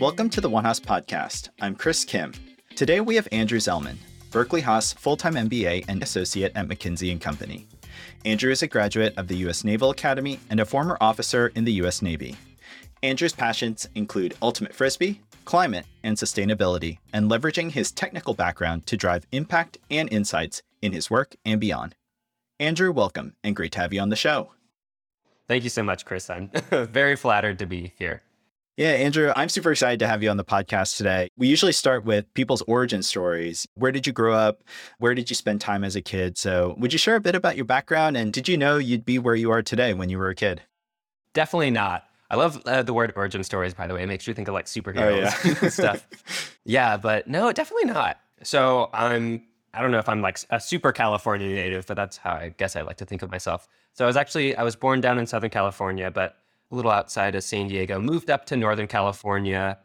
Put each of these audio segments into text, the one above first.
Welcome to the One Haas podcast. I'm Chris Kim. Today we have Andrew Zellman, Berkeley Haas full-time MBA and associate at McKinsey Company. Andrew is a graduate of the U.S. Naval Academy and a former officer in the U.S. Navy. Andrew's passions include ultimate frisbee, climate, and sustainability, and leveraging his technical background to drive impact and insights in his work and beyond. Andrew, welcome, and great to have you on the show. Thank you so much, Chris. I'm very flattered to be here. Yeah, Andrew, I'm super excited to have you on the podcast today. We usually start with people's origin stories. Where did you grow up? Where did you spend time as a kid? So, would you share a bit about your background? And did you know you'd be where you are today when you were a kid? Definitely not. I love uh, the word origin stories, by the way. It makes you think of like superheroes oh, yeah. stuff. Yeah, but no, definitely not. So, I'm, I don't know if I'm like a super California native, but that's how I guess I like to think of myself. So, I was actually, I was born down in Southern California, but a little outside of San Diego, moved up to Northern California,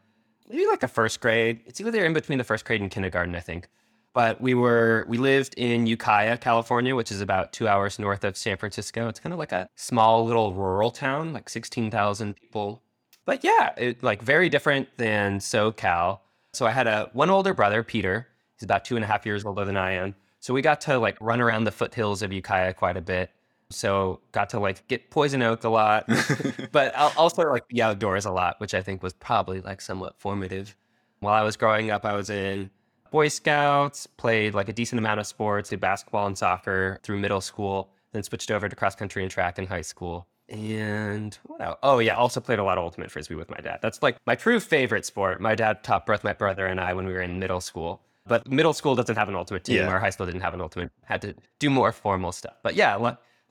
maybe like the first grade. It's either in between the first grade and kindergarten, I think. But we were we lived in Ukiah, California, which is about two hours north of San Francisco. It's kind of like a small little rural town, like sixteen thousand people. But yeah, it like very different than SoCal. So I had a one older brother, Peter. He's about two and a half years older than I am. So we got to like run around the foothills of Ukiah quite a bit. So got to like get poison oak a lot, but also like the outdoors a lot, which I think was probably like somewhat formative. While I was growing up, I was in Boy Scouts, played like a decent amount of sports, did basketball and soccer through middle school, then switched over to cross country and track in high school. And what else? Oh yeah, also played a lot of ultimate frisbee with my dad. That's like my true favorite sport. My dad taught both my brother and I when we were in middle school. But middle school doesn't have an ultimate team. Yeah. Our high school didn't have an ultimate. Had to do more formal stuff. But yeah,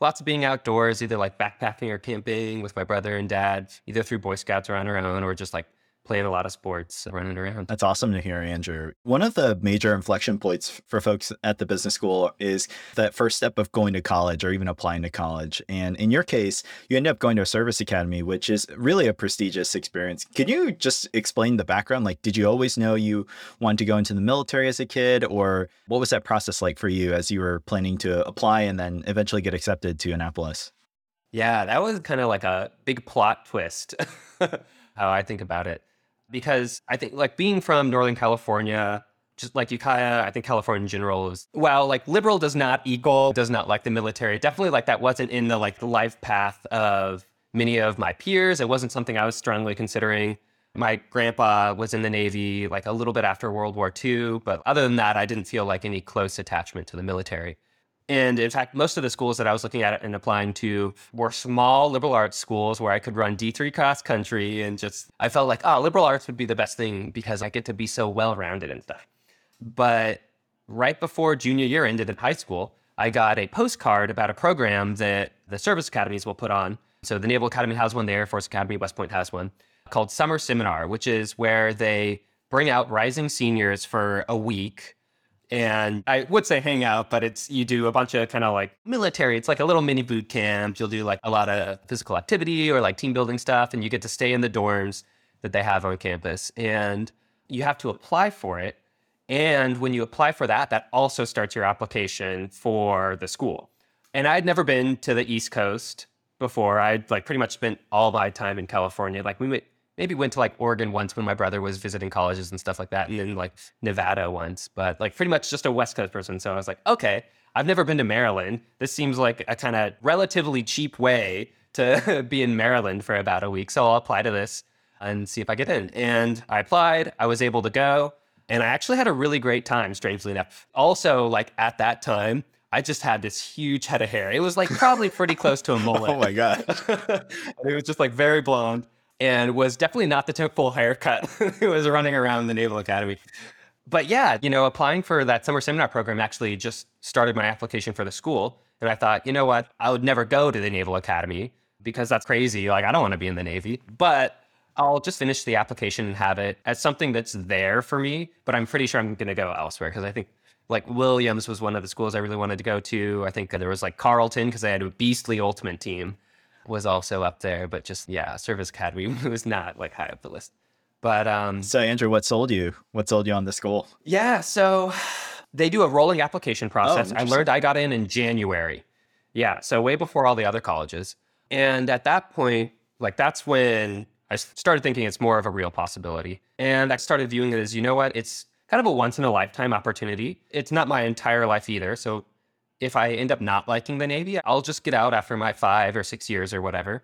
lots of being outdoors, either like backpacking or camping with my brother and dad, either through Boy Scouts or on our own, or just like playing a lot of sports, running around. That's awesome to hear, Andrew. One of the major inflection points for folks at the business school is that first step of going to college or even applying to college. And in your case, you end up going to a service academy, which is really a prestigious experience. Can you just explain the background? Like, did you always know you wanted to go into the military as a kid, or what was that process like for you as you were planning to apply and then eventually get accepted to Annapolis? Yeah, that was kind of like a big plot twist, how I think about it because I think like being from Northern California, just like Ukiah, I think California in general is well, like liberal does not equal, does not like the military. Definitely like that wasn't in the like the life path of many of my peers. It wasn't something I was strongly considering. My grandpa was in the Navy like a little bit after World War II, but other than that, I didn't feel like any close attachment to the military. And in fact, most of the schools that I was looking at and applying to were small liberal arts schools where I could run D3 cross country and just, I felt like, oh, liberal arts would be the best thing because I get to be so well rounded and stuff. But right before junior year ended in high school, I got a postcard about a program that the service academies will put on. So the Naval Academy has one, the Air Force Academy, West Point has one called Summer Seminar, which is where they bring out rising seniors for a week and I would say hang out, but it's you do a bunch of kind of like military. It's like a little mini boot camp. You'll do like a lot of physical activity or like team building stuff, and you get to stay in the dorms that they have on campus. And you have to apply for it. And when you apply for that, that also starts your application for the school. And I'd never been to the East Coast before. I'd like pretty much spent all my time in California. Like we went maybe went to like Oregon once when my brother was visiting colleges and stuff like that, and then like Nevada once, but like pretty much just a West Coast person. So I was like, okay, I've never been to Maryland. This seems like a kind of relatively cheap way to be in Maryland for about a week. So I'll apply to this and see if I get in. And I applied, I was able to go, and I actually had a really great time, strangely enough. Also, like at that time, I just had this huge head of hair. It was like probably pretty close to a oh mullet. oh my god! it was just like very blonde and was definitely not the typical haircut who was running around the Naval Academy. But yeah, you know, applying for that summer seminar program actually just started my application for the school. And I thought, you know what? I would never go to the Naval Academy because that's crazy. Like, I don't want to be in the Navy. But I'll just finish the application and have it as something that's there for me. But I'm pretty sure I'm going to go elsewhere because I think like Williams was one of the schools I really wanted to go to. I think there was like Carleton because I had a beastly ultimate team was also up there, but just yeah, Service Academy was not like high up the list. But um So Andrew, what sold you? What sold you on the school? Yeah, so they do a rolling application process. Oh, I learned I got in in January. Yeah, so way before all the other colleges. And at that point, like that's when I started thinking it's more of a real possibility. And I started viewing it as, you know what, it's kind of a once in a lifetime opportunity. It's not my entire life either. So if I end up not liking the Navy, I'll just get out after my five or six years or whatever.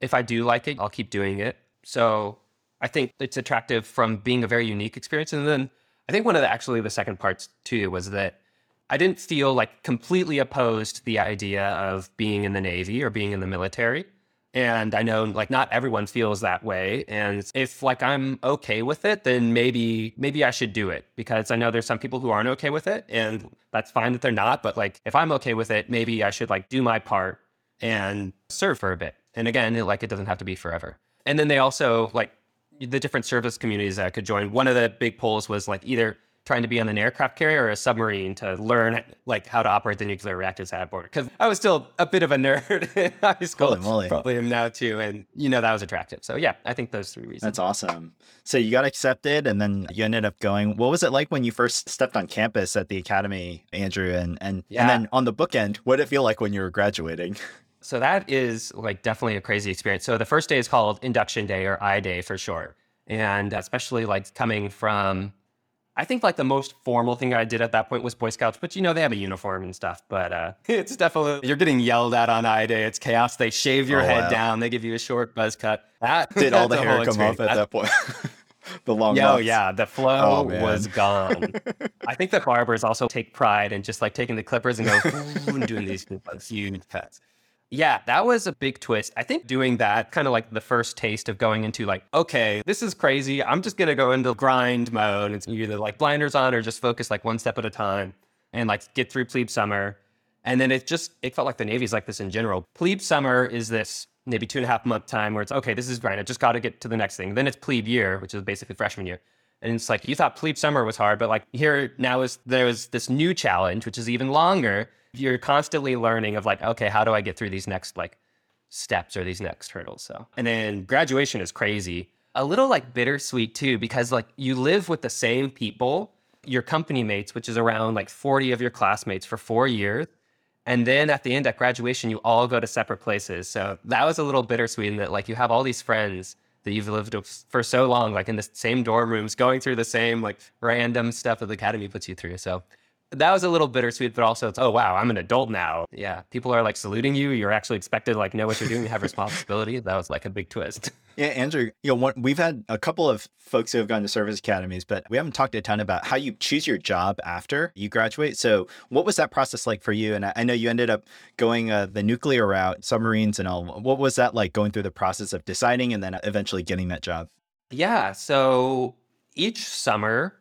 If I do like it, I'll keep doing it. So I think it's attractive from being a very unique experience. And then I think one of the actually the second parts too was that I didn't feel like completely opposed to the idea of being in the Navy or being in the military. And I know like not everyone feels that way. And if like I'm okay with it, then maybe maybe I should do it because I know there's some people who aren't okay with it and that's fine that they're not. But like if I'm okay with it, maybe I should like do my part and serve for a bit. And again, it, like it doesn't have to be forever. And then they also like the different service communities that I could join. One of the big polls was like either trying to be on an aircraft carrier or a submarine to learn like how to operate the nuclear reactors at board. Because I was still a bit of a nerd in high school, probably am now too, and you know that was attractive. So yeah, I think those three reasons. That's awesome. So you got accepted, and then you ended up going. What was it like when you first stepped on campus at the academy, Andrew? And and yeah. and then on the bookend, what did it feel like when you were graduating? So that is like definitely a crazy experience. So the first day is called induction day or I day for short. And especially like coming from I think like the most formal thing I did at that point was Boy Scouts, but you know, they have a uniform and stuff. But uh, it's definitely, you're getting yelled at on I Day. It's chaos. They shave your oh, head wow. down, they give you a short buzz cut. That did all the hair come off at that point. the long yeah, oh yeah, the flow oh, was gone. I think the barbers also take pride in just like taking the clippers and go and doing these huge cuts. Yeah, that was a big twist. I think doing that kind of like the first taste of going into like, okay, this is crazy. I'm just going to go into grind mode. It's either like blinders on or just focus like one step at a time and like get through plebe summer. And then it just, it felt like the Navy's like this in general. Plebe summer is this maybe two and a half month time where it's, okay, this is grind. I just got to get to the next thing. Then it's plebe year, which is basically freshman year. And it's like, you thought plebe summer was hard, but like here now is, there was this new challenge, which is even longer you're constantly learning of like, okay, how do I get through these next like steps or these next hurdles? So, and then graduation is crazy. A little like bittersweet too, because like you live with the same people, your company mates, which is around like 40 of your classmates for four years. And then at the end at graduation, you all go to separate places. So that was a little bittersweet in that like you have all these friends that you've lived for so long, like in the same dorm rooms, going through the same like random stuff that the academy puts you through. So that was a little bittersweet, but also it's, oh, wow, I'm an adult now. Yeah. People are like saluting you. You're actually expected to like know what you're doing, you have responsibility. That was like a big twist. Yeah, Andrew, you know, one, we've had a couple of folks who have gone to service academies, but we haven't talked a ton about how you choose your job after you graduate. So, what was that process like for you? And I, I know you ended up going uh, the nuclear route, submarines and all. What was that like going through the process of deciding and then eventually getting that job? Yeah. So, each summer,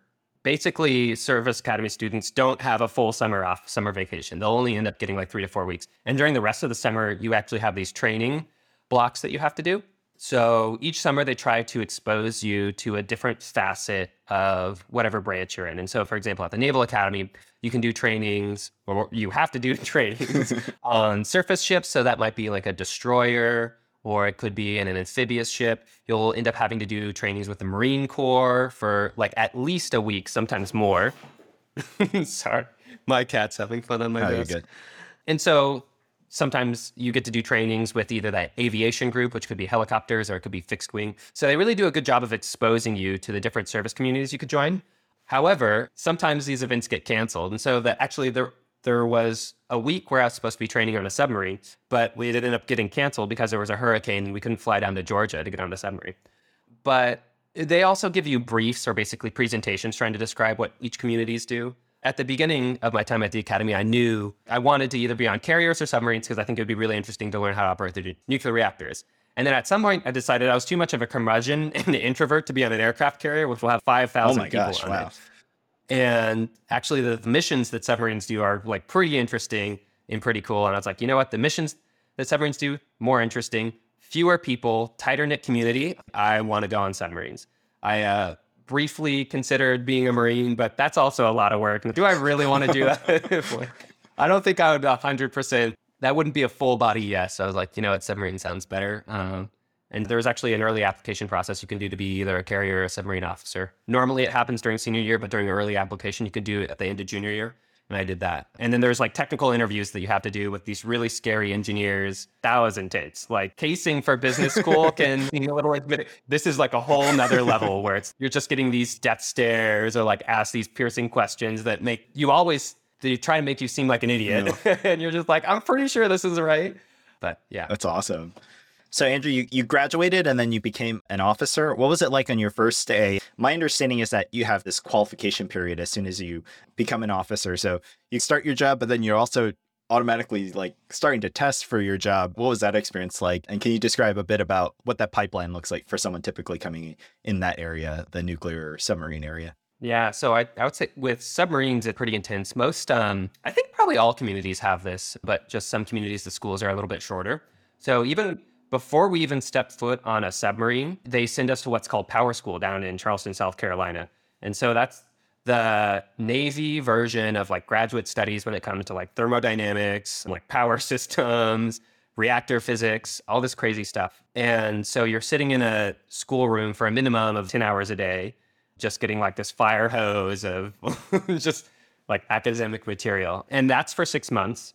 basically service academy students don't have a full summer off summer vacation. They'll only end up getting like three to four weeks. And during the rest of the summer you actually have these training blocks that you have to do. So each summer they try to expose you to a different facet of whatever branch you're in. And so for example at the naval academy you can do trainings or you have to do trainings on surface ships. So that might be like a destroyer or it could be in an amphibious ship. You'll end up having to do trainings with the Marine Corps for like at least a week, sometimes more. Sorry, my cat's having fun on my oh, desk. And so sometimes you get to do trainings with either that aviation group, which could be helicopters or it could be fixed wing. So they really do a good job of exposing you to the different service communities you could join. However, sometimes these events get canceled. And so that actually there there was a week where I was supposed to be training on a submarine, but we ended up getting canceled because there was a hurricane and we couldn't fly down to Georgia to get on the submarine. But they also give you briefs or basically presentations trying to describe what each communities do. At the beginning of my time at the academy, I knew I wanted to either be on carriers or submarines because I think it would be really interesting to learn how to operate the nuclear reactors. And then at some point, I decided I was too much of a curmudgeon and an introvert to be on an aircraft carrier, which will have 5,000 oh people gosh, on wow. it. And actually, the, the missions that submarines do are like pretty interesting and pretty cool. And I was like, you know what? The missions that submarines do, more interesting, fewer people, tighter knit community. I want to go on submarines. I uh, briefly considered being a Marine, but that's also a lot of work. Do I really want to do that? I don't think I would 100%. That wouldn't be a full body yes. I was like, you know what? Submarine sounds better. Um, and there's actually an early application process you can do to be either a carrier or a submarine officer. Normally it happens during senior year, but during early application, you can do it at the end of junior year. and I did that. And then there's like technical interviews that you have to do with these really scary engineers. That was intense. Like casing for business school can be a little intimidating. This is like a whole nother level where it's you're just getting these death stares or like ask these piercing questions that make you always they try to make you seem like an idiot. and you're just like, I'm pretty sure this is right. But yeah. That's awesome. So, Andrew, you, you graduated and then you became an officer. What was it like on your first day? My understanding is that you have this qualification period as soon as you become an officer. So, you start your job, but then you're also automatically like starting to test for your job. What was that experience like? And can you describe a bit about what that pipeline looks like for someone typically coming in that area, the nuclear submarine area? Yeah, so I, I would say with submarines, it's pretty intense. Most, um, I think probably all communities have this, but just some communities, the schools are a little bit shorter. So even before we even step foot on a submarine, they send us to what's called Power School down in Charleston, South Carolina. And so that's the Navy version of like graduate studies when it comes to like thermodynamics, like power systems, reactor physics, all this crazy stuff. And so you're sitting in a schoolroom for a minimum of 10 hours a day, just getting like this fire hose of just like academic material. And that's for six months.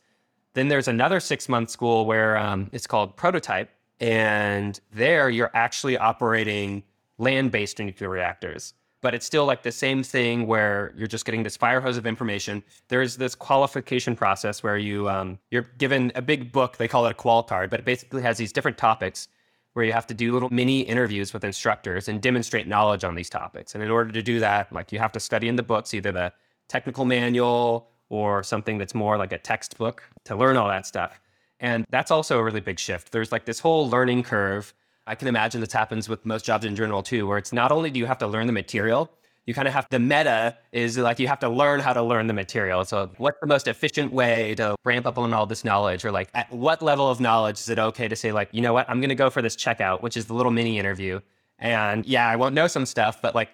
Then there's another six month school where um, it's called Prototype. And there you're actually operating land based nuclear reactors. But it's still like the same thing where you're just getting this fire hose of information. There's this qualification process where you um, you're given a big book. They call it a qual card, but it basically has these different topics where you have to do little mini interviews with instructors and demonstrate knowledge on these topics. And in order to do that, like you have to study in the books, either the technical manual or something that's more like a textbook to learn all that stuff. And that's also a really big shift. There's like this whole learning curve. I can imagine this happens with most jobs in general too, where it's not only do you have to learn the material, you kind of have the meta is like you have to learn how to learn the material. So, what's the most efficient way to ramp up on all this knowledge? Or, like, at what level of knowledge is it okay to say, like, you know what, I'm going to go for this checkout, which is the little mini interview. And yeah, I won't know some stuff, but like,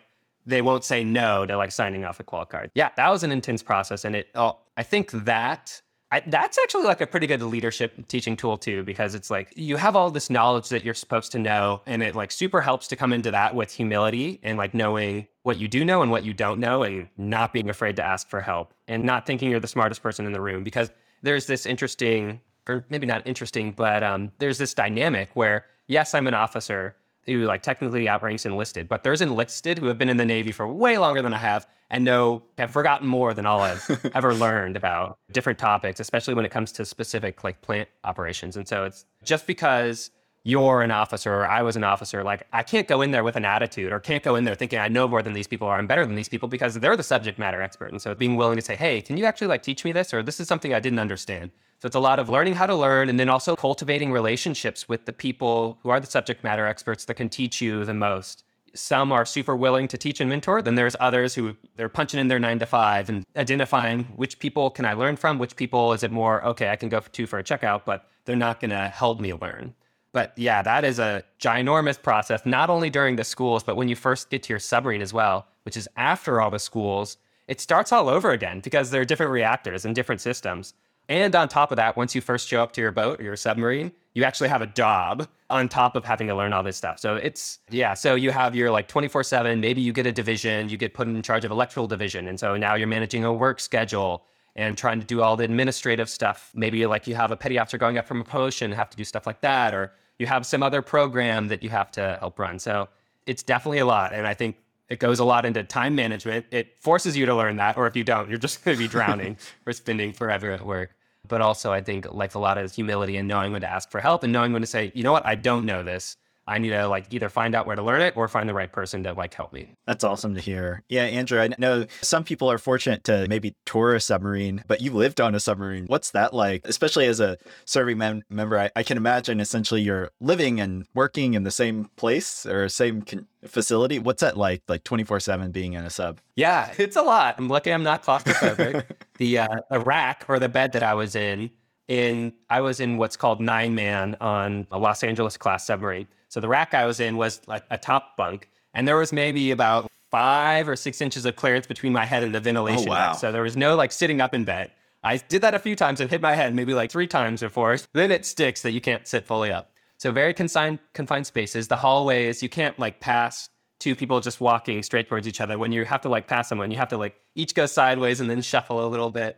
they won't say no to like signing off a qual card. Yeah, that was an intense process. And it, oh, I think that I, that's actually like a pretty good leadership teaching tool too, because it's like you have all this knowledge that you're supposed to know, and it like super helps to come into that with humility and like knowing what you do know and what you don't know, and not being afraid to ask for help and not thinking you're the smartest person in the room. Because there's this interesting, or maybe not interesting, but um, there's this dynamic where yes, I'm an officer, who like technically outranks enlisted, but there's enlisted who have been in the Navy for way longer than I have and know have forgotten more than all I've ever learned about different topics, especially when it comes to specific like plant operations. And so it's just because you're an officer or I was an officer, like I can't go in there with an attitude or can't go in there thinking I know more than these people or I'm better than these people because they're the subject matter expert. And so being willing to say, hey, can you actually like teach me this or this is something I didn't understand. So it's a lot of learning how to learn and then also cultivating relationships with the people who are the subject matter experts that can teach you the most. Some are super willing to teach and mentor. Then there's others who they're punching in their nine to five and identifying which people can I learn from, which people is it more, okay, I can go to for a checkout, but they're not going to help me learn. But yeah, that is a ginormous process, not only during the schools, but when you first get to your submarine as well, which is after all the schools, it starts all over again because there are different reactors and different systems. And on top of that, once you first show up to your boat or your submarine, you actually have a job on top of having to learn all this stuff. So it's, yeah, so you have your like 24 7, maybe you get a division, you get put in charge of electrical division. And so now you're managing a work schedule and trying to do all the administrative stuff. Maybe like you have a petty officer going up from a promotion, have to do stuff like that, or you have some other program that you have to help run. So it's definitely a lot. And I think it goes a lot into time management. It forces you to learn that, or if you don't, you're just going to be drowning or spending forever at work. But also, I think like a lot of humility and knowing when to ask for help and knowing when to say, you know what, I don't know this. I need to like either find out where to learn it or find the right person to like help me. That's awesome to hear. Yeah, Andrew, I know some people are fortunate to maybe tour a submarine, but you lived on a submarine. What's that like? Especially as a serving mem- member, I, I, can imagine essentially you're living and working in the same place or same con- facility. What's that like, like 24 7 being in a sub? Yeah, it's a lot. I'm lucky I'm not claustrophobic. the, uh, the rack or the bed that I was in, in I was in what's called nine man on a Los Angeles class submarine. So the rack I was in was like a top bunk, and there was maybe about five or six inches of clearance between my head and the ventilation oh, wow. So there was no like sitting up in bed. I did that a few times and hit my head maybe like three times before. Then it sticks that you can't sit fully up. So very confined confined spaces. The hallways you can't like pass two people just walking straight towards each other. When you have to like pass someone, you have to like each go sideways and then shuffle a little bit.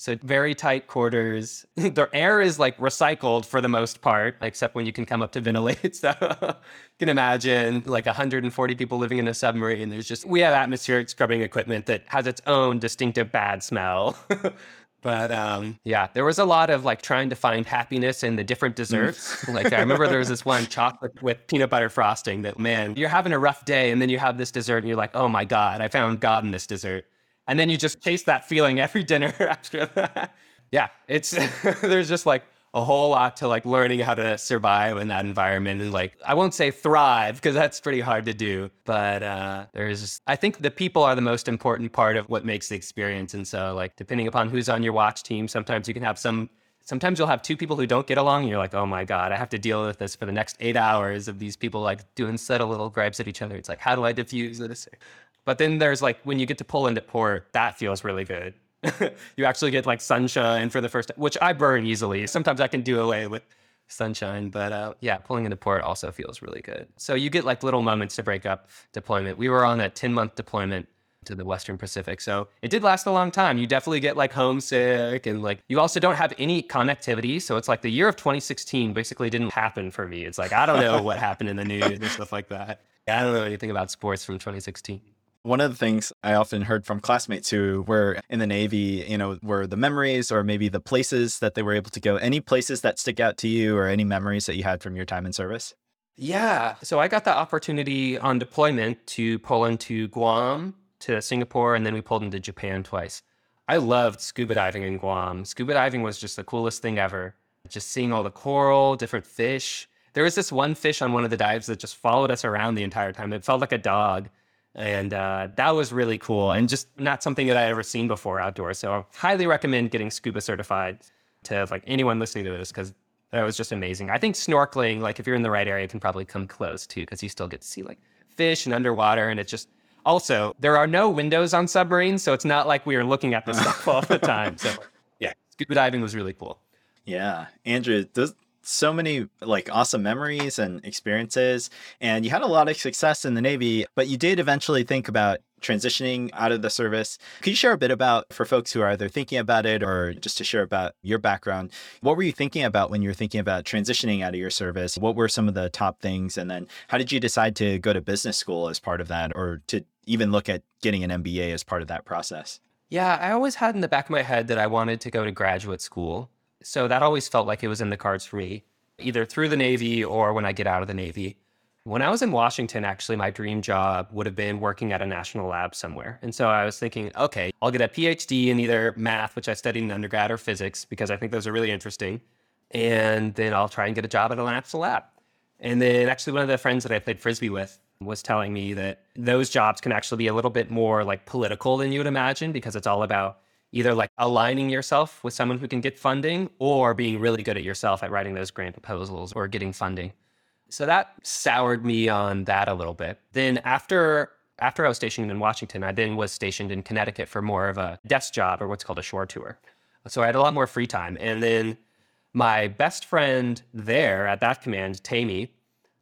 So very tight quarters. the air is like recycled for the most part, except when you can come up to ventilate. So you can imagine like 140 people living in a submarine. There's just, we have atmospheric scrubbing equipment that has its own distinctive bad smell. But um, yeah, there was a lot of like trying to find happiness in the different mm. desserts. like I remember there was this one chocolate with peanut butter frosting that man, you're having a rough day and then you have this dessert and you're like, oh my God, I found God in this dessert. And then you just chase that feeling every dinner after that. yeah, it's there's just like a whole lot to like learning how to survive in that environment and like I won't say thrive because that's pretty hard to do, but uh, there's I think the people are the most important part of what makes the experience. And so like depending upon who's on your watch team, sometimes you can have some sometimes you'll have two people who don't get along and you're like, oh my God, I have to deal with this for the next eight hours of these people like doing subtle little gripes at each other. It's like, how do I diffuse this? But then there's like when you get to pull into port, that feels really good. you actually get like sunshine for the first, time, which I burn easily. Sometimes I can do away with sunshine, but uh, yeah, pulling into port also feels really good. So you get like little moments to break up deployment. We were on a 10 month deployment to the Western Pacific. So it did last a long time. You definitely get like homesick and like you also don't have any connectivity. So it's like the year of 2016 basically didn't happen for me. It's like I don't know what happened in the news and stuff like that. I don't know anything about sports from 2016. One of the things I often heard from classmates who were in the Navy, you know, were the memories or maybe the places that they were able to go. Any places that stick out to you or any memories that you had from your time in service? Yeah. So I got the opportunity on deployment to pull into Guam, to Singapore, and then we pulled into Japan twice. I loved scuba diving in Guam. Scuba diving was just the coolest thing ever. Just seeing all the coral, different fish. There was this one fish on one of the dives that just followed us around the entire time. It felt like a dog and uh, that was really cool and just not something that I ever seen before outdoors. So I highly recommend getting scuba certified to like anyone listening to this because that was just amazing. I think snorkeling, like if you're in the right area, can probably come close too because you still get to see like fish and underwater, and it's just also there are no windows on submarines, so it's not like we are looking at this stuff all the time. So yeah, scuba diving was really cool. Yeah, Andrew, does so many like awesome memories and experiences and you had a lot of success in the navy but you did eventually think about transitioning out of the service. Could you share a bit about for folks who are either thinking about it or just to share about your background what were you thinking about when you were thinking about transitioning out of your service? What were some of the top things and then how did you decide to go to business school as part of that or to even look at getting an mba as part of that process? Yeah i always had in the back of my head that i wanted to go to graduate school so that always felt like it was in the cards for me, either through the Navy or when I get out of the Navy. When I was in Washington, actually, my dream job would have been working at a national lab somewhere. And so I was thinking, okay, I'll get a PhD in either math, which I studied in undergrad, or physics, because I think those are really interesting. And then I'll try and get a job at a national lab. And then actually, one of the friends that I played Frisbee with was telling me that those jobs can actually be a little bit more like political than you would imagine because it's all about either like aligning yourself with someone who can get funding or being really good at yourself at writing those grant proposals or getting funding. So that soured me on that a little bit. Then after after I was stationed in Washington, I then was stationed in Connecticut for more of a desk job or what's called a shore tour. So I had a lot more free time. And then my best friend there at that command, Tammy,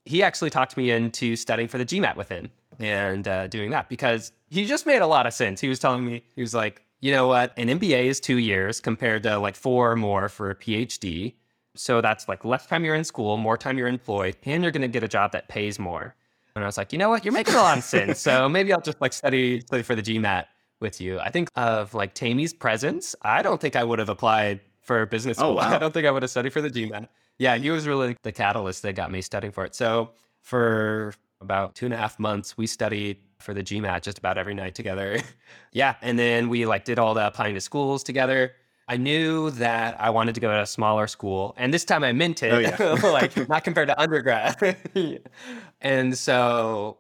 he actually talked me into studying for the GMAT with him and uh, doing that because he just made a lot of sense. He was telling me, he was like, you know what? An MBA is two years compared to like four or more for a PhD. So that's like less time you're in school, more time you're employed, and you're going to get a job that pays more. And I was like, you know what? You're making a lot of sense. So maybe I'll just like study study for the GMAT with you. I think of like Tammy's presence. I don't think I would have applied for business oh, school. Oh, wow. I don't think I would have studied for the GMAT. Yeah, he was really the catalyst that got me studying for it. So for about two and a half months, we studied for the GMAT just about every night together. yeah. And then we like did all the applying to schools together. I knew that I wanted to go to a smaller school. And this time I meant it, oh, yeah. like not compared to undergrad. and so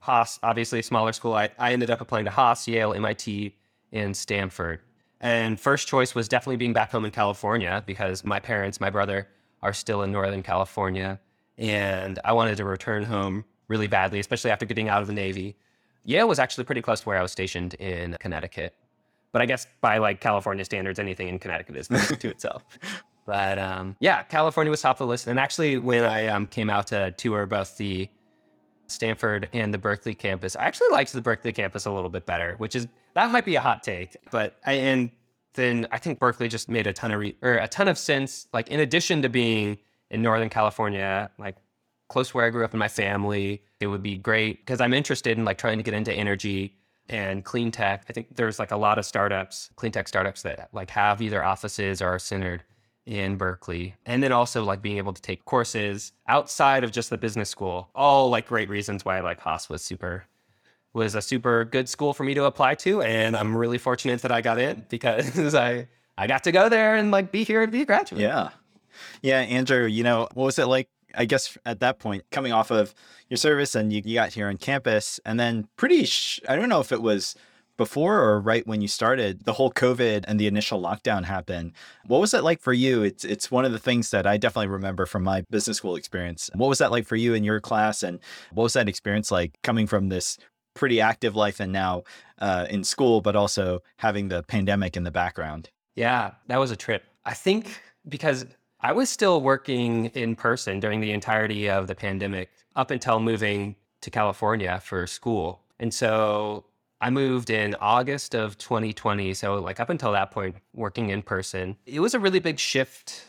Haas, obviously a smaller school. I, I ended up applying to Haas, Yale, MIT, and Stanford. And first choice was definitely being back home in California because my parents, my brother, are still in Northern California. And I wanted to return home really badly, especially after getting out of the Navy. Yale was actually pretty close to where I was stationed in Connecticut. But I guess by like California standards, anything in Connecticut is to itself. But um, yeah, California was top of the list. And actually, when I um, came out to tour both the Stanford and the Berkeley campus, I actually liked the Berkeley campus a little bit better, which is that might be a hot take. But I, and then I think Berkeley just made a ton of re- or a ton of sense. Like in addition to being in Northern California, like close to where I grew up in my family, it would be great because I'm interested in like trying to get into energy and clean tech. I think there's like a lot of startups, clean tech startups that like have either offices or are centered in Berkeley. And then also like being able to take courses outside of just the business school. All like great reasons why like Haas was super was a super good school for me to apply to. And I'm really fortunate that I got in because I I got to go there and like be here and be a graduate. Yeah. Yeah, Andrew, you know, what was it like I guess at that point, coming off of your service and you, you got here on campus, and then pretty, sh- I don't know if it was before or right when you started, the whole COVID and the initial lockdown happened. What was that like for you? It's it's one of the things that I definitely remember from my business school experience. What was that like for you in your class, and what was that experience like coming from this pretty active life and now uh, in school, but also having the pandemic in the background? Yeah, that was a trip. I think because I was still working in person during the entirety of the pandemic up until moving to California for school. And so I moved in August of 2020. So, like, up until that point, working in person, it was a really big shift.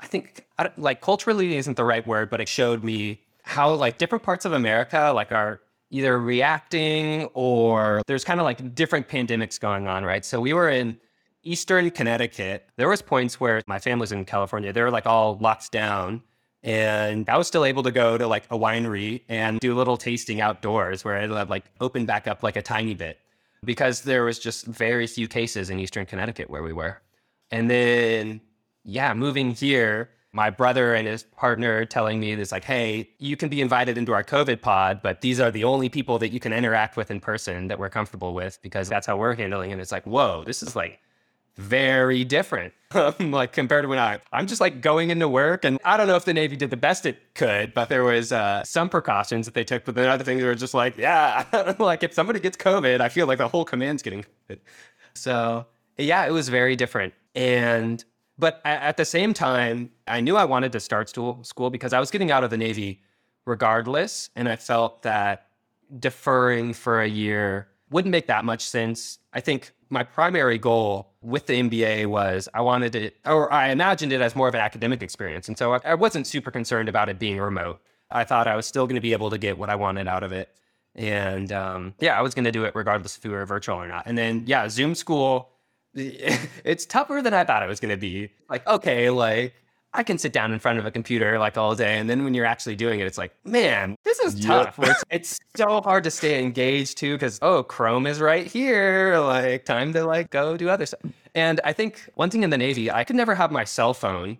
I think, I like, culturally isn't the right word, but it showed me how, like, different parts of America, like, are either reacting or there's kind of like different pandemics going on, right? So, we were in Eastern Connecticut, there was points where my family's in California. They were like all locked down. And I was still able to go to like a winery and do a little tasting outdoors where had like opened back up like a tiny bit because there was just very few cases in Eastern Connecticut where we were. And then, yeah, moving here, my brother and his partner telling me this like, hey, you can be invited into our COVID pod, but these are the only people that you can interact with in person that we're comfortable with because that's how we're handling it. It's like, whoa, this is like very different. like compared to when I, I'm just like going into work, and I don't know if the Navy did the best it could, but there was uh, some precautions that they took. But then other things were just like, yeah, like if somebody gets COVID, I feel like the whole command's getting COVID. So yeah, it was very different. And but at the same time, I knew I wanted to start school because I was getting out of the Navy regardless, and I felt that deferring for a year wouldn't make that much sense. I think my primary goal with the MBA was I wanted it, or I imagined it as more of an academic experience. And so I, I wasn't super concerned about it being remote. I thought I was still going to be able to get what I wanted out of it. And um, yeah, I was going to do it regardless if we were virtual or not. And then, yeah, Zoom school, it's tougher than I thought it was going to be. Like, okay, like I can sit down in front of a computer like all day. And then when you're actually doing it, it's like, man, this is tough. Yep. It's, it's, so hard to stay engaged too, because, oh, Chrome is right here. Like, time to like go do other stuff. And I think one thing in the Navy, I could never have my cell phone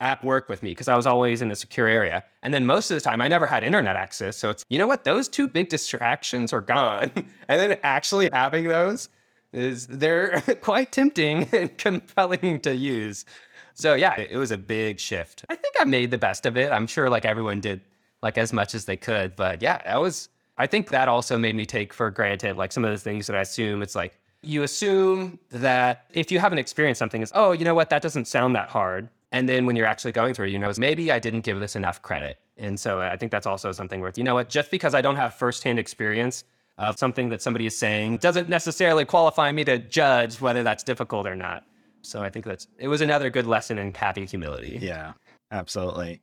at work with me because I was always in a secure area. And then most of the time, I never had internet access. So it's, you know what? Those two big distractions are gone. and then actually having those is, they're quite tempting and compelling to use. So yeah, it, was a big shift. I think I made the best of it. I'm sure like everyone did like as much as they could, but yeah, that was I think that also made me take for granted like some of the things that I assume it's like you assume that if you haven't experienced something is oh, you know what, that doesn't sound that hard. And then when you're actually going through, it, you know, maybe I didn't give this enough credit. And so I think that's also something worth, you know what, just because I don't have firsthand experience of something that somebody is saying doesn't necessarily qualify me to judge whether that's difficult or not. So I think that's it was another good lesson in having humility. Yeah, absolutely.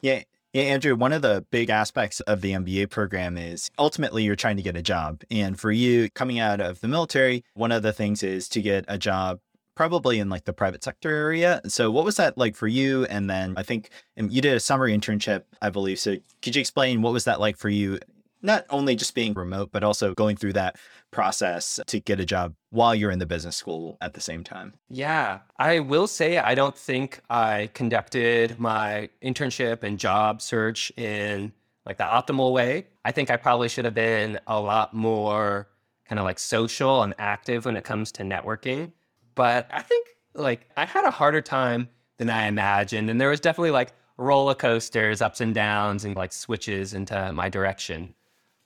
Yeah. Yeah, Andrew, one of the big aspects of the MBA program is ultimately you're trying to get a job. And for you coming out of the military, one of the things is to get a job probably in like the private sector area. So what was that like for you? And then I think you did a summer internship, I believe. So could you explain what was that like for you not only just being remote, but also going through that process to get a job while you're in the business school at the same time. Yeah, I will say I don't think I conducted my internship and job search in like the optimal way. I think I probably should have been a lot more kind of like social and active when it comes to networking. But I think like I had a harder time than I imagined. And there was definitely like roller coasters, ups and downs, and like switches into my direction.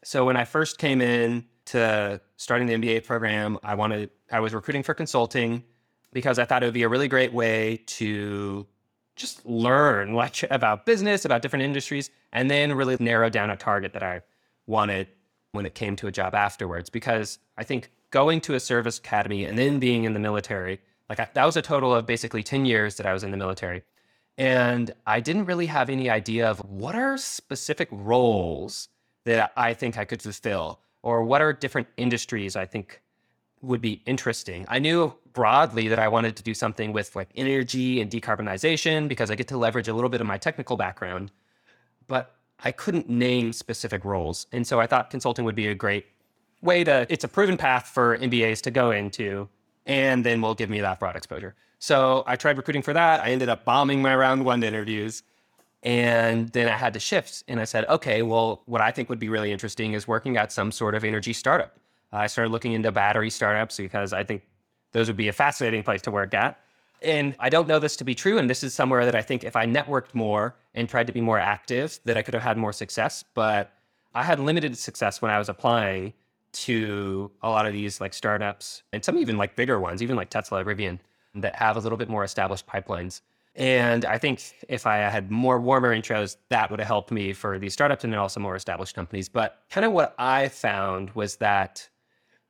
So when I first came in to starting the MBA program, I wanted I was recruiting for consulting because I thought it would be a really great way to just learn like about business, about different industries, and then really narrow down a target that I wanted when it came to a job afterwards. Because I think going to a service academy and then being in the military Like I, that was a total of basically 10 years that I was in the military. And I didn't really have any idea of what are specific roles that I think I could fulfill or what are different industries I think would be interesting. I knew broadly that I wanted to do something with like energy and decarbonization because I get to leverage a little bit of my technical background, but I couldn't name specific roles. And so I thought consulting would be a great way to, it's a proven path for MBAs to go into, and then will give me that broad exposure. So I tried recruiting for that. I ended up bombing my round one interviews. And then I had to shift and I said, okay, well, what I think would be really interesting is working at some sort of energy startup. I started looking into battery startups because I think those would be a fascinating place to work at. And I don't know this to be true. And this is somewhere that I think if I networked more and tried to be more active, that I could have had more success. But I had limited success when I was applying to a lot of these like startups and some even like bigger ones, even like Tesla, Rivian, that have a little bit more established pipelines. And I think if I had more warmer intros, that would have helped me for these startups and then also more established companies. But kind of what I found was that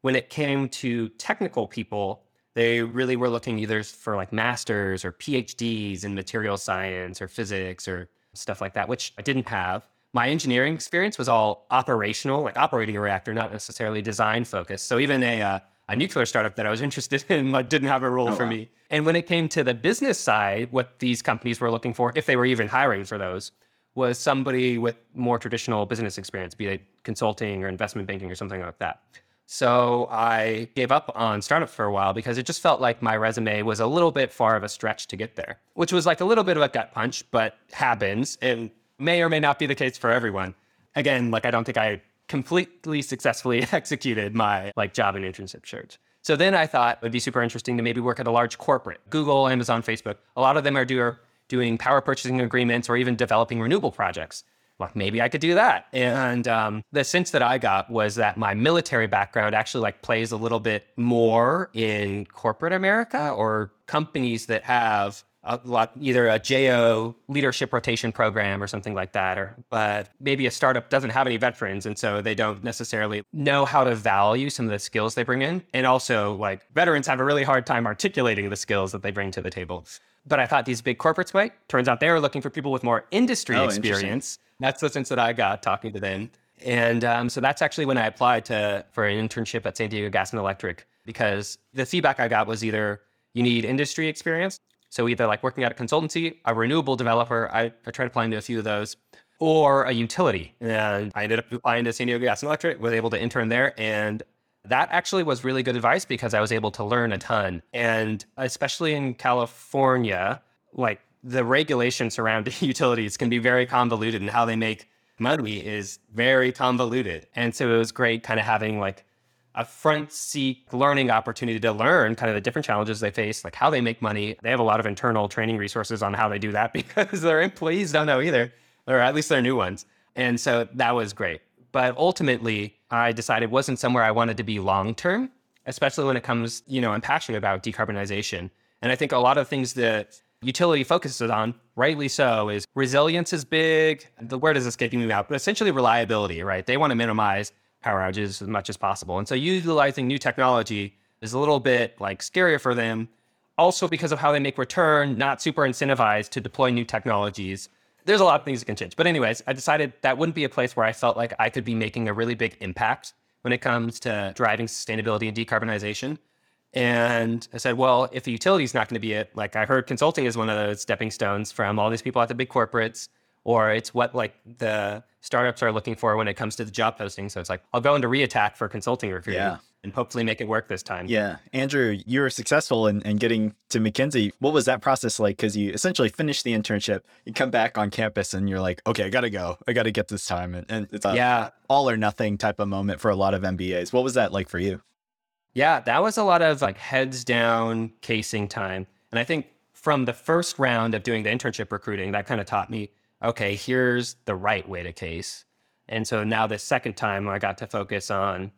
when it came to technical people, they really were looking either for like masters or PhDs in material science or physics or stuff like that, which I didn't have. My engineering experience was all operational, like operating a reactor, not necessarily design focused. So even a uh, a nuclear startup that I was interested in like didn't have a role oh, for wow. me. And when it came to the business side, what these companies were looking for, if they were even hiring for those, was somebody with more traditional business experience, be it consulting or investment banking or something like that. So I gave up on startup for a while because it just felt like my resume was a little bit far of a stretch to get there, which was like a little bit of a gut punch, but happens and may or may not be the case for everyone. Again, like I don't think I completely successfully executed my like job and internship search. So then I thought it would be super interesting to maybe work at a large corporate, Google, Amazon, Facebook. A lot of them are do, doing power purchasing agreements or even developing renewable projects like maybe I could do that. And um, the sense that I got was that my military background actually like plays a little bit more in corporate America or companies that have a lot, either a JO leadership rotation program or something like that, or but maybe a startup doesn't have any veterans, and so they don't necessarily know how to value some of the skills they bring in, and also like veterans have a really hard time articulating the skills that they bring to the table. But I thought these big corporates might. Turns out they were looking for people with more industry oh, experience that's the sense that I got talking to them. And um, so that's actually when I applied to for an internship at San Diego Gas and Electric because the feedback I got was either you need industry experience, so either like working at a consultancy, a renewable developer. I, I tried applying to a few of those, or a utility. And I ended up applying to San Diego Gas and Electric, was able to intern there, and that actually was really good advice because I was able to learn a ton. And especially in California, like the regulation surrounding utilities can be very convoluted and how they make money is very convoluted. And so it was great kind of having like a front seat learning opportunity to learn kind of the different challenges they face, like how they make money. They have a lot of internal training resources on how they do that because their employees don't know either, or at least their new ones. And so that was great. But ultimately, I decided wasn't somewhere I wanted to be long term, especially when it comes, you know, I'm passionate about decarbonization. And I think a lot of things that utility focuses on, rightly so, is resilience is big. The word is escaping me out, but essentially reliability, right? They want to minimize power outages as much as possible. And so utilizing new technology is a little bit like scarier for them. Also, because of how they make return, not super incentivized to deploy new technologies. There's a lot of things that can change. But, anyways, I decided that wouldn't be a place where I felt like I could be making a really big impact when it comes to driving sustainability and decarbonization. And I said, well, if the utility is not going to be it, like I heard consulting is one of those stepping stones from all these people at the big corporates, or it's what like the startups are looking for when it comes to the job posting. So it's like, I'll go into reattack for consulting recruiting yeah. and hopefully make it work this time. Yeah. Andrew, you were successful in, in getting to McKinsey. What was that process like? Because you essentially finished the internship, you come back on campus and you're like, okay, I got to go. I got to get this time. And, and it's a yeah. all or nothing type of moment for a lot of MBAs. What was that like for you? Yeah, that was a lot of like heads down casing time. And I think from the first round of doing the internship recruiting, that kind of taught me, okay, here's the right way to case. And so now the second time I got to focus on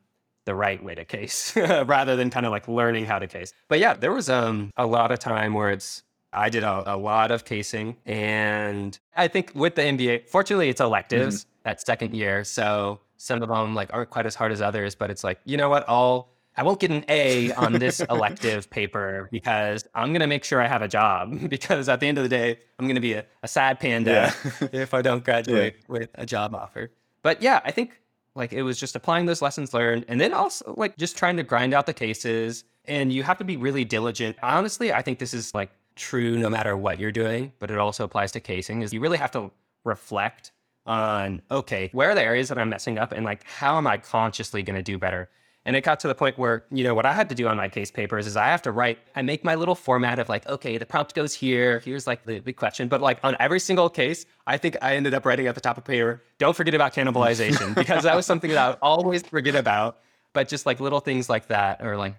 the right way to case rather than kind of like learning how to case. But yeah, there was um, a lot of time where it's I did a, a, lot of casing. And I think with the MBA, fortunately, it's electives mm-hmm. that second year. So some of them like aren't quite as hard as others, but it's like, you know what? I'll I won't get an A on this elective paper because I'm going to make sure I have a job because at the end of the day, I'm going to be a, a sad panda yeah. if I don't graduate yeah. with a job offer. But yeah, I think like it was just applying those lessons learned and then also like just trying to grind out the cases. And you have to be really diligent. Honestly, I think this is like true no matter what you're doing, but it also applies to casing is you really have to reflect on okay, where are the areas that I'm messing up and like how am I consciously going to do better? And it got to the point where, you know, what I had to do on my case papers is I have to write, I make my little format of like, okay, the prompt goes here. Here's like the big question. But like on every single case, I think I ended up writing at the top of paper, don't forget about cannibalization because that was something that I would always forget about. But just like little things like that or like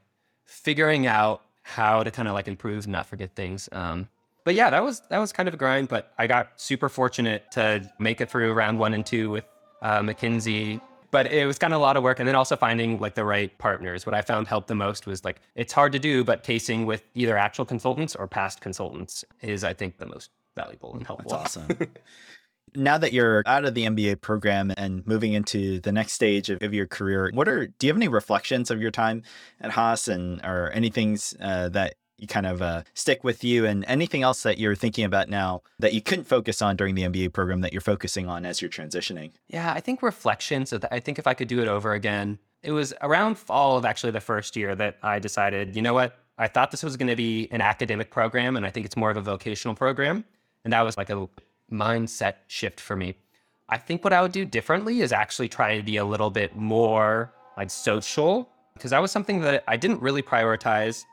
figuring out how to kind of like improve, not forget things. Um, but yeah, that was that was kind of a grind. But I got super fortunate to make it through round one and two with uh, McKinsey but it was kind of a lot of work and then also finding like the right partners. What i found helped the most was like it's hard to do but casing with either actual consultants or past consultants is i think the most valuable and helpful. That's awesome. Now that you're out of the mba program and moving into the next stage of, of, your career what are do you have any reflections of your time at haas and or anything uh, that kind of uh, stick with you and anything else that you're thinking about now that you couldn't focus on during the MBA program that you're focusing on as you're transitioning? Yeah, I think reflections. I think if I could do it over again, it was around fall of actually the first year that I decided, you know what? I thought this was going to be an academic program, and I think it's more of a vocational program. And that was like a mindset shift for me. I think what I would do differently is actually try to be a little bit more like social, because that was something that I didn't really prioritize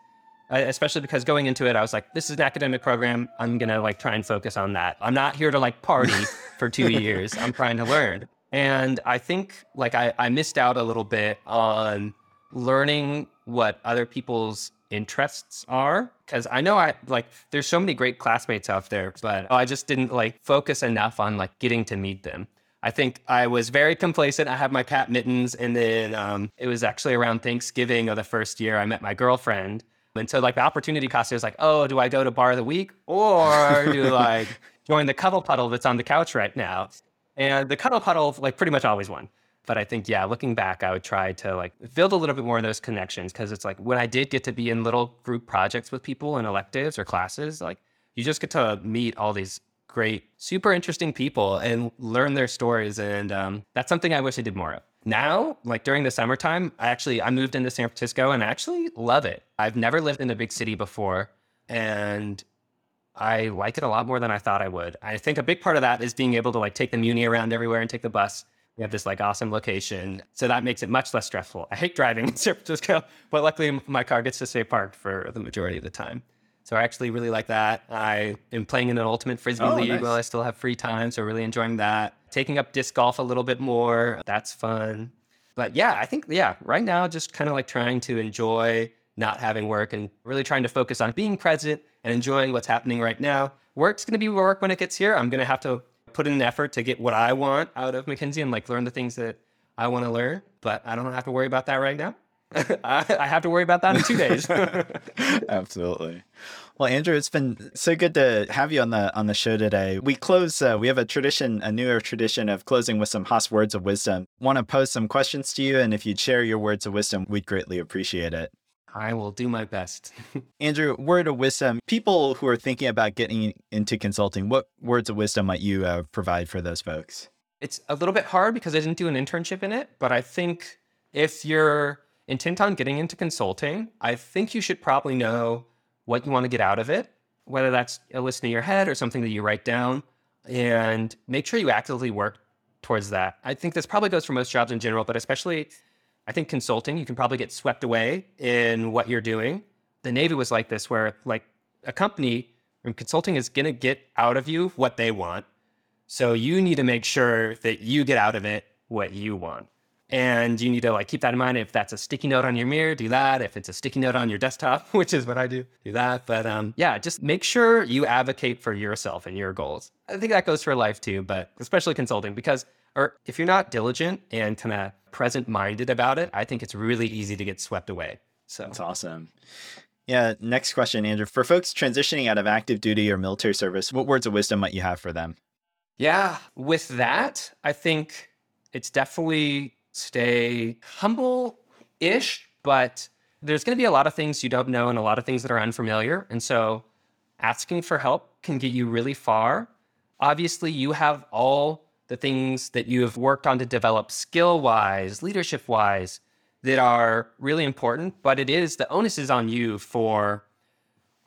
especially because going into it, I was like, this is an academic program. I'm going to like try and focus on that. I'm not here to like party for two years. I'm trying to learn. And I think like I, I missed out a little bit on learning what other people's interests are because i know i like there's so many great classmates out there but i just didn't like focus enough on like getting to meet them i think i was very complacent i had my cat mittens and then um, it was actually around thanksgiving of the first year i met my girlfriend and so like the opportunity cost is like, oh, do I go to bar of the week or do like join the cuddle puddle that's on the couch right now? And the cuddle puddle like pretty much always won. But I think yeah, looking back, I would try to like build a little bit more of those connections because it's like when I did get to be in little group projects with people in electives or classes, like you just get to meet all these great, super interesting people and learn their stories. And um, that's something I wish I did more of now like during the summertime i actually i moved into san francisco and i actually love it. I've never lived in a big city before and i like it a lot more than i thought i would. I think a big part of that is being able to like take the muni around everywhere and take the bus. We have this like awesome location. So that makes it much less stressful. I hate driving in san francisco but luckily my car gets to stay parked for the majority of the time so I actually really like that. I am playing in an ultimate frisbee oh, league nice. while I still have free time, so really enjoying that. Taking up disc golf a little bit more. That's fun. But yeah, I think yeah, right now just kind of like trying to enjoy not having work and really trying to focus on being present and enjoying what's happening right now. Work's going to be work when it gets here. I'm going to have to put in an effort to get what I want out of McKinsey and like learn the things that I want to learn, but I don't have to worry about that right now. I, I have to worry about that in two days. Absolutely. Well, Andrew, it's been so good to have you on the on the show today. We close. Uh, we have a tradition, a newer tradition of closing with some Haas words of wisdom. Want to pose some questions to you, and if you'd share your words of wisdom, we'd greatly appreciate it. I will do my best. Andrew, word of wisdom. People who are thinking about getting into consulting, what words of wisdom might you uh, provide for those folks? It's a little bit hard because I didn't do an internship in it, but I think if you're intent on getting into consulting, I think you should probably know what you want to get out of it, whether that's a list in your head or something that you write down, and make sure you actively work towards that. I think this probably goes for most jobs in general, but especially I think consulting, you can probably get swept away in what you're doing. The Navy was like this, where like a company, and consulting is going to get out of you what they want. So you need to make sure that you get out of it what you want. And you need to like keep that in mind. If that's a sticky note on your mirror, do that. If it's a sticky note on your desktop, which is what I do, do that. But um, yeah, just make sure you advocate for yourself and your goals. I think that goes for life too, but especially consulting because, or if you're not diligent and kind of present minded about it, I think it's really easy to get swept away. So that's awesome. Yeah. Next question, Andrew. For folks transitioning out of active duty or military service, what words of wisdom might you have for them? Yeah. With that, I think it's definitely stay humble ish, but there's going to be a lot of things you don't know and a lot of things that are unfamiliar. And so asking for help can get you really far. Obviously, you have all the things that you have worked on to develop skill wise, leadership wise, that are really important, but it is the onus is on you for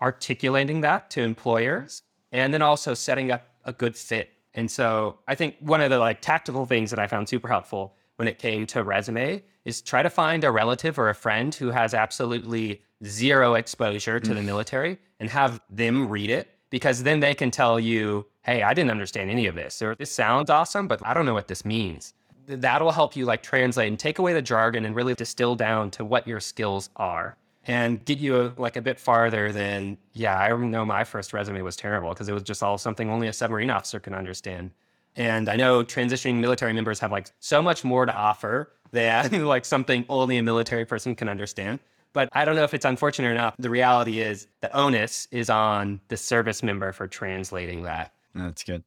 articulating that to employers and then also setting up a good fit. And so I think one of the like tactical things that I found super helpful when it came to resume is try to find a relative or a friend who has absolutely zero exposure to mm. the military and have them read it because then they can tell you, hey, I didn't understand any of this, or this sounds awesome, but I don't know what this means. That'll help you like translate and take away the jargon and really distill down to what your skills are and get you a, like a bit farther than, yeah, I know my first resume was terrible because it was just all something only a submarine officer can understand. And I know transitioning military members have like so much more to offer than like something only a military person can understand. But I don't know if it's unfortunate or not. The reality is the onus is on the service member for translating that. That's good.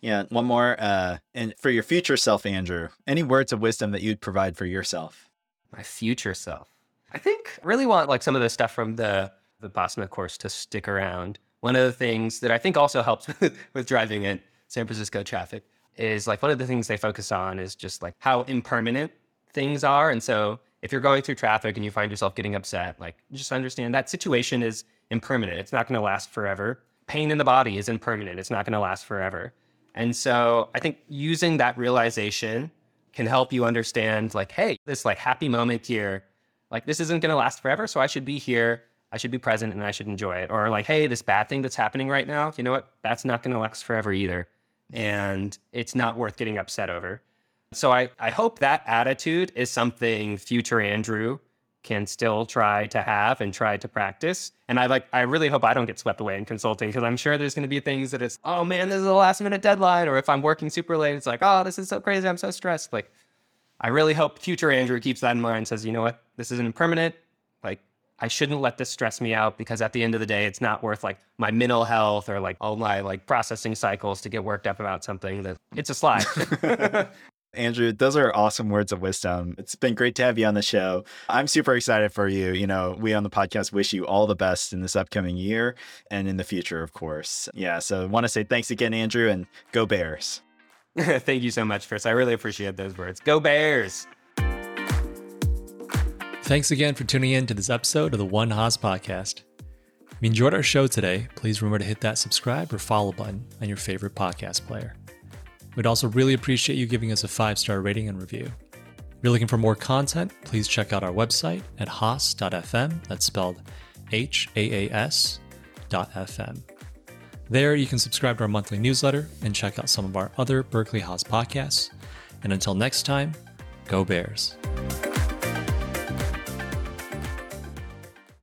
Yeah. One more. Uh, and for your future self, Andrew, any words of wisdom that you'd provide for yourself? My future self. I think I really want like some of the stuff from the the Vipassana course to stick around. One of the things that I think also helps with, with driving in San Francisco traffic is like one of the things they focus on is just like how impermanent things are. And so if you're going through traffic and you find yourself getting upset, like just understand that situation is impermanent. It's not going to last forever. Pain in the body is impermanent. It's not going to last forever. And so I think using that realization can help you understand like, hey, this like happy moment here, like this isn't going to last forever. So I should be here. I should be present and I should enjoy it. Or like, hey, this bad thing that's happening right now, you know what? That's not going to last forever either. And it's not worth getting upset over. So I, I hope that attitude is something future Andrew can still try to have and try to practice. And I like I really hope I don't get swept away in consulting because I'm sure there's going to be things that it's oh man this is a last minute deadline or if I'm working super late it's like oh this is so crazy I'm so stressed like I really hope future Andrew keeps that in mind says you know what this isn't permanent like I shouldn't let this stress me out because at the end of the day it's not worth like my mental health or like all my like processing cycles to get worked up about something that it's a slide. Andrew, those are awesome words of wisdom. It's been great to have you on the show. I'm super excited for you. You know, we on the podcast wish you all the best in this upcoming year and in the future, of course. Yeah. So I want to say thanks again, Andrew, and go Bears. Thank you so much, Chris. I really appreciate those words. Go Bears. Thanks again for tuning in to this episode of the One Haas podcast. If you enjoyed our show today, please remember to hit that subscribe or follow button on your favorite podcast player. We'd also really appreciate you giving us a five star rating and review. If you're looking for more content, please check out our website at haas.fm. That's spelled H A A S dot FM. There, you can subscribe to our monthly newsletter and check out some of our other Berkeley Haas podcasts. And until next time, go Bears.